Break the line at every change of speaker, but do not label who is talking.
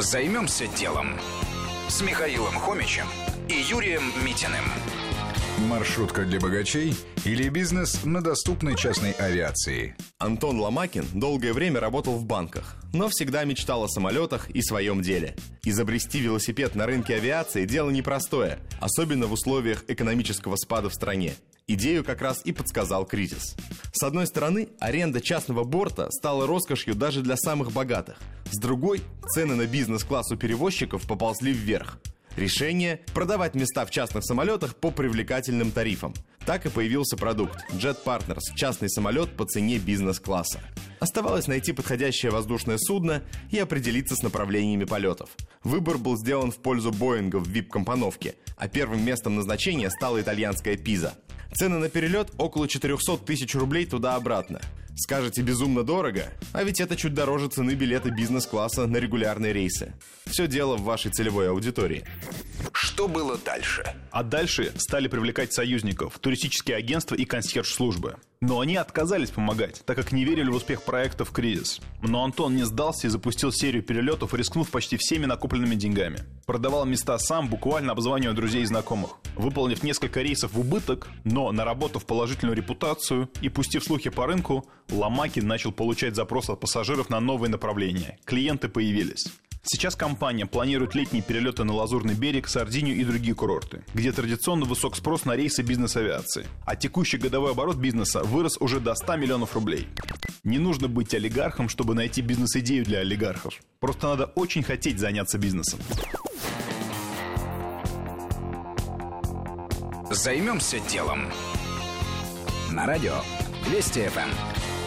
Займемся делом с Михаилом Хомичем и Юрием Митиным.
Маршрутка для богачей или бизнес на доступной частной авиации?
Антон Ломакин долгое время работал в банках, но всегда мечтал о самолетах и своем деле. Изобрести велосипед на рынке авиации – дело непростое, особенно в условиях экономического спада в стране. Идею как раз и подсказал кризис. С одной стороны, аренда частного борта стала роскошью даже для самых богатых. С другой, цены на бизнес-класс у перевозчиков поползли вверх. Решение – продавать места в частных самолетах по привлекательным тарифам. Так и появился продукт Jet Partners – частный самолет по цене бизнес-класса. Оставалось найти подходящее воздушное судно и определиться с направлениями полетов. Выбор был сделан в пользу Боинга в VIP-компоновке, а первым местом назначения стала итальянская Пиза. Цены на перелет около 400 тысяч рублей туда-обратно. Скажете, безумно дорого? А ведь это чуть дороже цены билета бизнес-класса на регулярные рейсы. Все дело в вашей целевой аудитории.
Что было дальше?
А дальше стали привлекать союзников, туристические агентства и консьерж-службы. Но они отказались помогать, так как не верили в успех проекта в кризис. Но Антон не сдался и запустил серию перелетов, рискнув почти всеми накопленными деньгами. Продавал места сам, буквально обзванивая друзей и знакомых. Выполнив несколько рейсов в убыток, но наработав положительную репутацию и пустив слухи по рынку, Ломакин начал получать запросы от пассажиров на новые направления. Клиенты появились. Сейчас компания планирует летние перелеты на Лазурный берег, Сардинию и другие курорты, где традиционно высок спрос на рейсы бизнес-авиации. А текущий годовой оборот бизнеса вырос уже до 100 миллионов рублей. Не нужно быть олигархом, чтобы найти бизнес-идею для олигархов. Просто надо очень хотеть заняться бизнесом.
Займемся делом. На радио Вести ФМ.